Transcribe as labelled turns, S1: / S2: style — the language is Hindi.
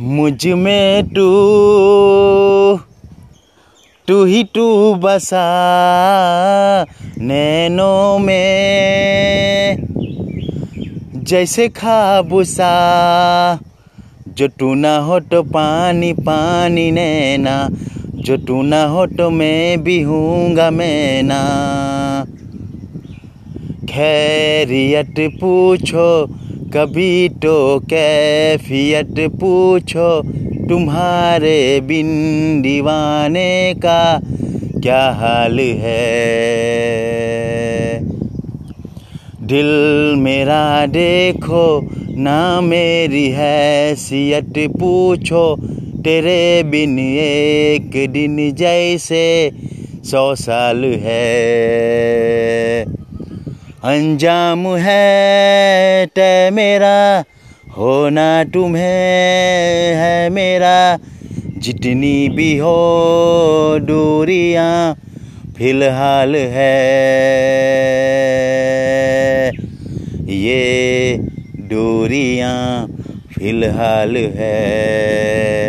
S1: मुझमें तू तू ही तू बसा, नैनों में जैसे खाबुसा। जो तू ना हो तो पानी पानी नैना। जो तू ना हो तो मैं भी हूँगा मैं ना खैरियत पूछो कभी तो कैफियत पूछो तुम्हारे बिन दीवाने का क्या हाल है? दिल मेरा देखो ना मेरी हैसियत पूछो तेरे बिन एक दिन जैसे सौ साल है। अंजाम है, तय मेरा। होना तुम्हें है मेरा। जितनी भी हो दूरियाँ फ़िलहाल है। ये दूरियाँ फ़िलहाल है।